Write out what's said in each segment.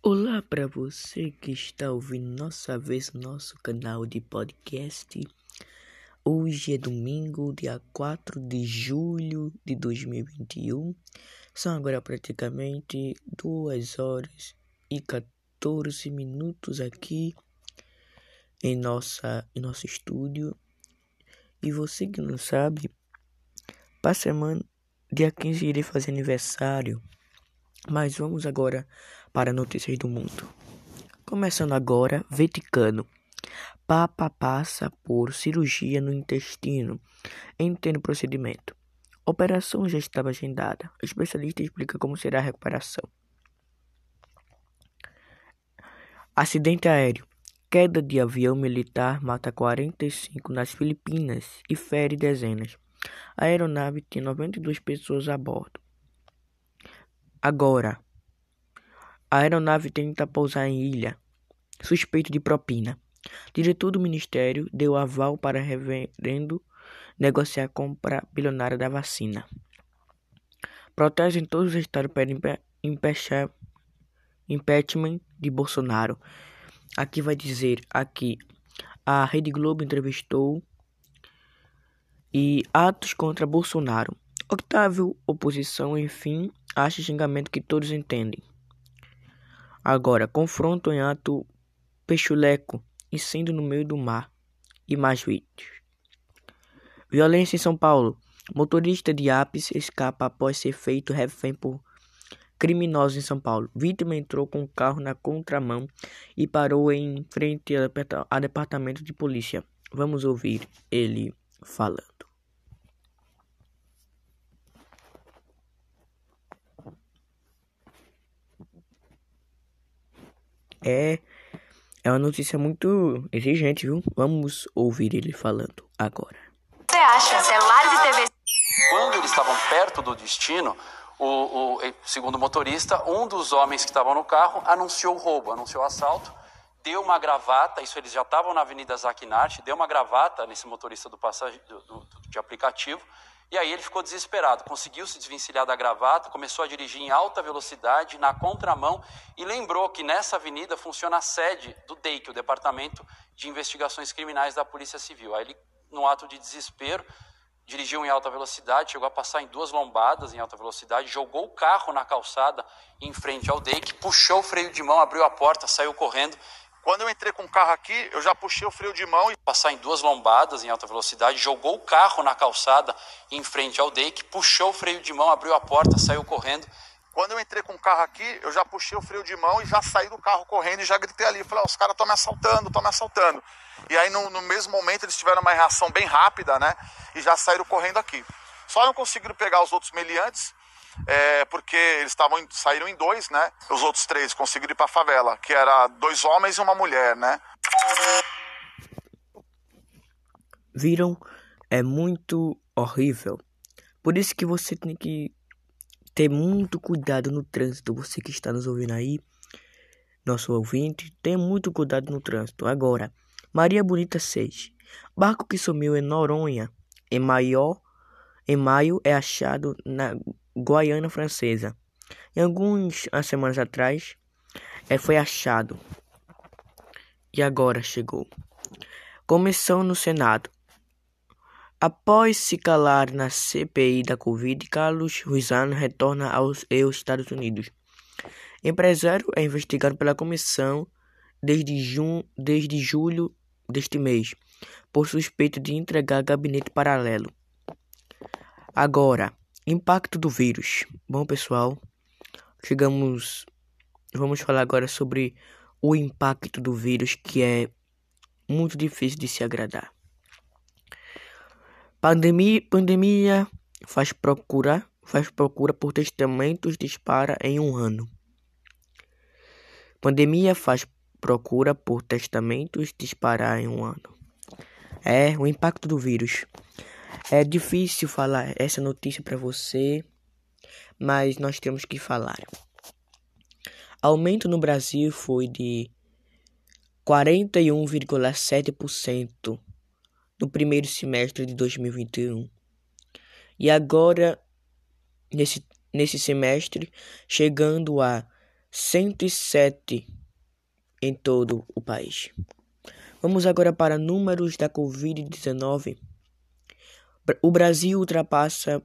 Olá para você que está ouvindo nossa vez no nosso canal de podcast. Hoje é domingo, dia 4 de julho de 2021. São agora praticamente 2 horas e 14 minutos aqui em, nossa, em nosso estúdio. E você que não sabe, para semana, dia 15 irei fazer aniversário. Mas vamos agora para notícias do mundo. Começando agora, Vaticano. Papa passa por cirurgia no intestino. Entendo o procedimento. Operação já estava agendada. O especialista explica como será a recuperação. Acidente aéreo. Queda de avião militar mata 45 nas Filipinas e fere dezenas. A aeronave tinha 92 pessoas a bordo. Agora, a aeronave tenta pousar em ilha. Suspeito de propina. Diretor do ministério deu aval para reverendo negociar compra bilionária da vacina. Protestos em todos os estados pedem impeachment de Bolsonaro. Aqui vai dizer aqui a Rede Globo entrevistou e atos contra Bolsonaro. Octávio, oposição, enfim, acha xingamento que todos entendem. Agora, confronto em ato pechuleco, incêndio no meio do mar e mais vídeos. Violência em São Paulo. Motorista de Apes escapa após ser feito refém por criminosos em São Paulo. Vítima entrou com o carro na contramão e parou em frente a departamento de polícia. Vamos ouvir ele falando. É, é uma notícia muito exigente, viu? Vamos ouvir ele falando agora. Você acha? Celulares e TV. Quando eles estavam perto do destino, o, o, segundo o motorista, um dos homens que estavam no carro anunciou o roubo, anunciou o assalto, deu uma gravata, isso eles já estavam na Avenida Zaquinarte, deu uma gravata nesse motorista do, passagem, do, do, de aplicativo, e aí ele ficou desesperado, conseguiu se desvencilhar da gravata, começou a dirigir em alta velocidade, na contramão, e lembrou que nessa avenida funciona a sede do DEIC, o Departamento de Investigações Criminais da Polícia Civil. Aí ele, num ato de desespero, dirigiu em alta velocidade, chegou a passar em duas lombadas em alta velocidade, jogou o carro na calçada em frente ao DEIC, puxou o freio de mão, abriu a porta, saiu correndo quando eu entrei com o carro aqui, eu já puxei o freio de mão e passar em duas lombadas em alta velocidade, jogou o carro na calçada em frente ao Dake, puxou o freio de mão, abriu a porta, saiu correndo. Quando eu entrei com o carro aqui, eu já puxei o freio de mão e já saí do carro correndo e já gritei ali. Falei, os caras estão me assaltando, estão me assaltando. E aí, no, no mesmo momento, eles tiveram uma reação bem rápida, né? E já saíram correndo aqui. Só não conseguiram pegar os outros meliantes, é, porque eles estavam saíram em dois, né? Os outros três conseguiram ir para a favela, que era dois homens e uma mulher, né? Viram? É muito horrível. Por isso que você tem que ter muito cuidado no trânsito. Você que está nos ouvindo aí, nosso ouvinte, tenha muito cuidado no trânsito. Agora, Maria Bonita 6. Barco que sumiu em Noronha, em maior em maio, é achado na Guiana Francesa. Em algumas semanas atrás, é, foi achado. E agora chegou. Comissão no Senado. Após se calar na CPI da Covid, Carlos Ruizano retorna aos Estados Unidos. Empresário é investigado pela comissão desde, jun, desde julho deste mês, por suspeita de entregar gabinete paralelo. Agora, Impacto do vírus. Bom, pessoal, chegamos. Vamos falar agora sobre o impacto do vírus que é muito difícil de se agradar. Pandemia, pandemia faz procura, faz procura por testamentos dispara em um ano. Pandemia faz procura por testamentos disparar em um ano. É o impacto do vírus. É difícil falar essa notícia para você, mas nós temos que falar. Aumento no Brasil foi de 41,7% no primeiro semestre de 2021. E agora, nesse, nesse semestre, chegando a 107 em todo o país. Vamos agora para números da Covid-19. O Brasil ultrapassa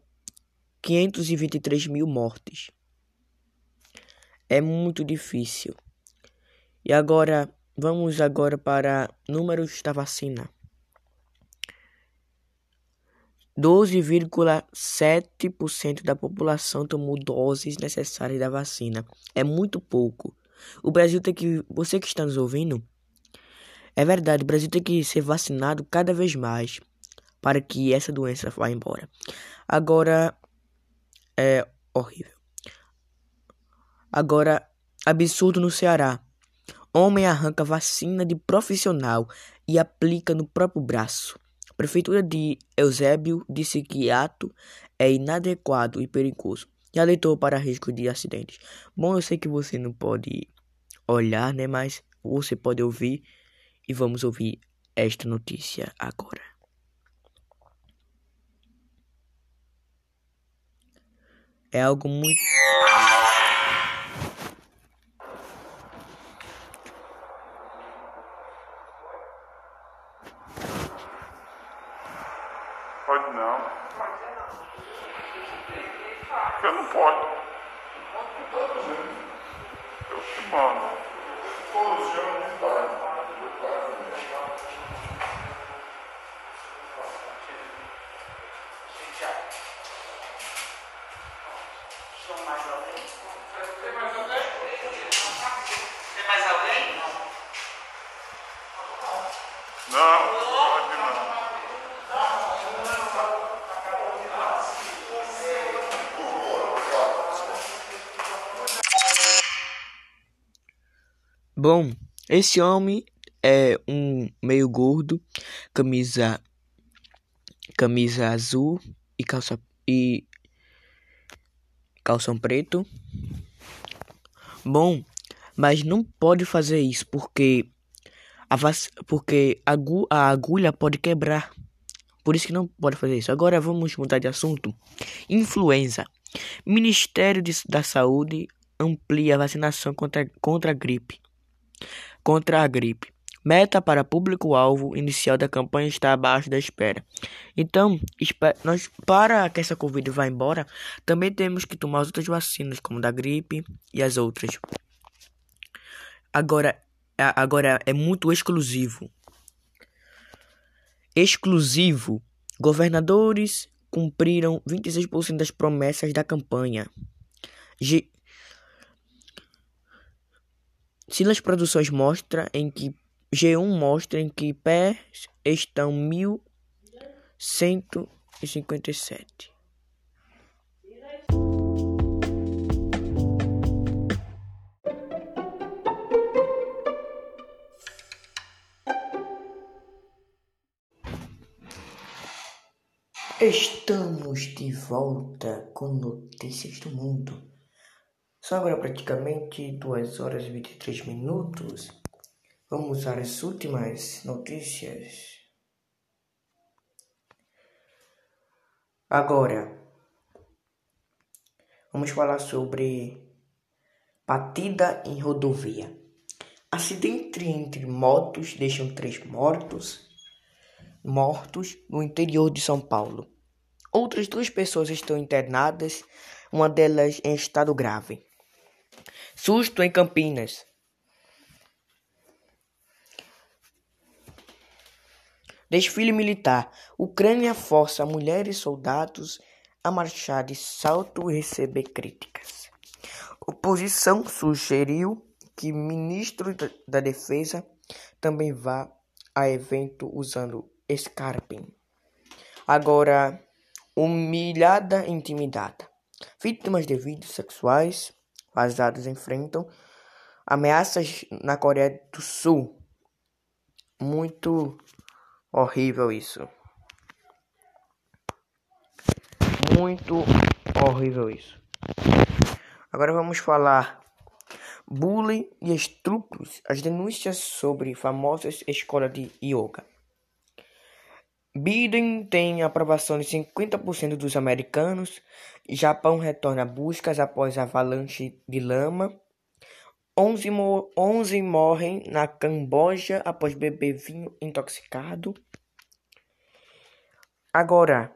523 mil mortes. É muito difícil. E agora, vamos agora para números da vacina. 12,7% da população tomou doses necessárias da vacina. É muito pouco. O Brasil tem que. Você que está nos ouvindo, é verdade, o Brasil tem que ser vacinado cada vez mais para que essa doença vá embora. Agora é horrível. Agora, absurdo no Ceará. Homem arranca vacina de profissional e aplica no próprio braço. A prefeitura de Eusébio disse que ato é inadequado e perigoso e alertou para risco de acidentes. Bom, eu sei que você não pode olhar, né, mas você pode ouvir e vamos ouvir esta notícia agora. É algo muito Pode não. Eu não pode. Eu te mando. Tem mais alguém? Não, pode não. Bom, esse homem é um meio gordo, camisa camisa azul e calça e calção preto. Bom, mas não pode fazer isso porque a vac... porque a, agu... a agulha pode quebrar. Por isso que não pode fazer isso. Agora vamos mudar de assunto. Influenza. Ministério de... da Saúde amplia a vacinação contra, contra a gripe contra a gripe. Meta para público-alvo inicial da campanha está abaixo da espera. Então, nós, para que essa Covid vá embora, também temos que tomar as outras vacinas, como da gripe e as outras. Agora, agora é muito exclusivo. Exclusivo. Governadores cumpriram 26% das promessas da campanha. G Silas Produções mostra em que G1 mostra que pés estão 1157. Estamos de volta com notícias do mundo. São agora praticamente 2 horas e 23 minutos. Vamos às últimas notícias. Agora, vamos falar sobre batida em rodovia. Acidente entre motos deixam três mortos, mortos no interior de São Paulo. Outras duas pessoas estão internadas, uma delas em estado grave. Susto em Campinas. Desfile militar. Ucrânia força mulheres e soldados a marchar de salto e receber críticas. Oposição sugeriu que ministro da Defesa também vá a evento usando Scarpin. Agora, humilhada e intimidada. Vítimas de vídeos sexuais vazados enfrentam ameaças na Coreia do Sul. Muito horrível isso. Muito horrível isso. Agora vamos falar bullying e estupros, as denúncias sobre famosas escolas de yoga. Biden tem aprovação de 50% dos americanos. Japão retorna buscas após avalanche de lama. 11, mo 11 morrem na Camboja após beber vinho intoxicado. Agora,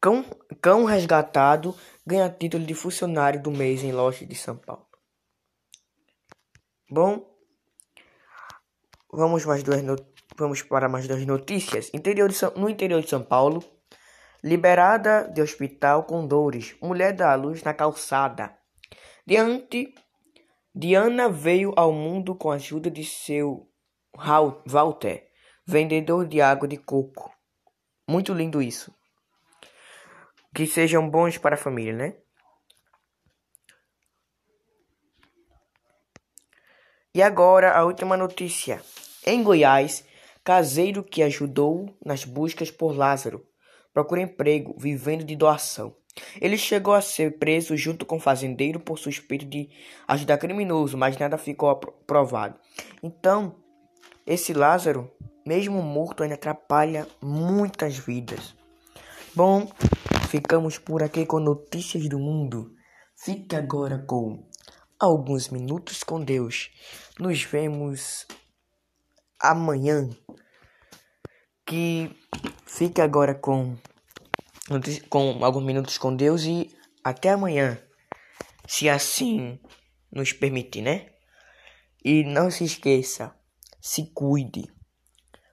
cão, cão resgatado ganha título de funcionário do mês em loja de São Paulo. Bom, vamos mais duas vamos para mais duas notícias. Interior de São... no interior de São Paulo, liberada de hospital com dores, mulher dá luz na calçada. Diante, Diana veio ao mundo com a ajuda de seu Walter, vendedor de água de coco. Muito lindo isso. Que sejam bons para a família, né? E agora a última notícia. Em Goiás, caseiro que ajudou nas buscas por Lázaro procura emprego vivendo de doação. Ele chegou a ser preso junto com o fazendeiro por suspeito de ajudar criminoso, mas nada ficou provado. Então, esse Lázaro, mesmo morto, ainda atrapalha muitas vidas. Bom, ficamos por aqui com notícias do mundo. Fique agora com alguns minutos com Deus. Nos vemos amanhã. Que fique agora com com alguns minutos com Deus e até amanhã, se assim nos permitir, né? E não se esqueça, se cuide,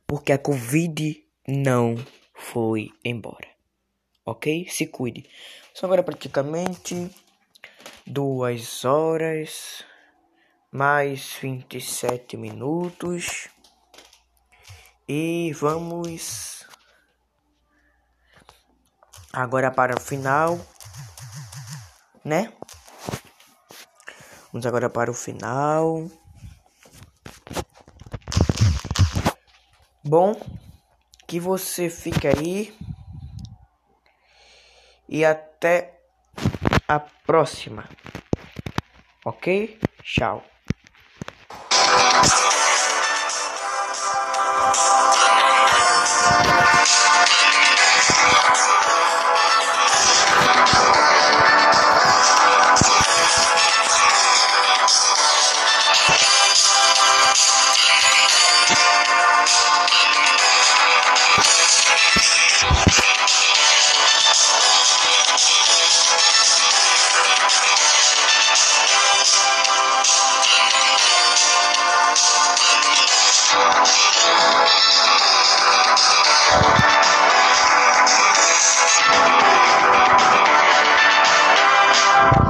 porque a Covid não foi embora, ok? Se cuide. São agora praticamente duas horas mais 27 minutos e vamos Agora para o final, né? Vamos agora para o final. Bom, que você fique aí. E até a próxima. Ok? Tchau. Thank you.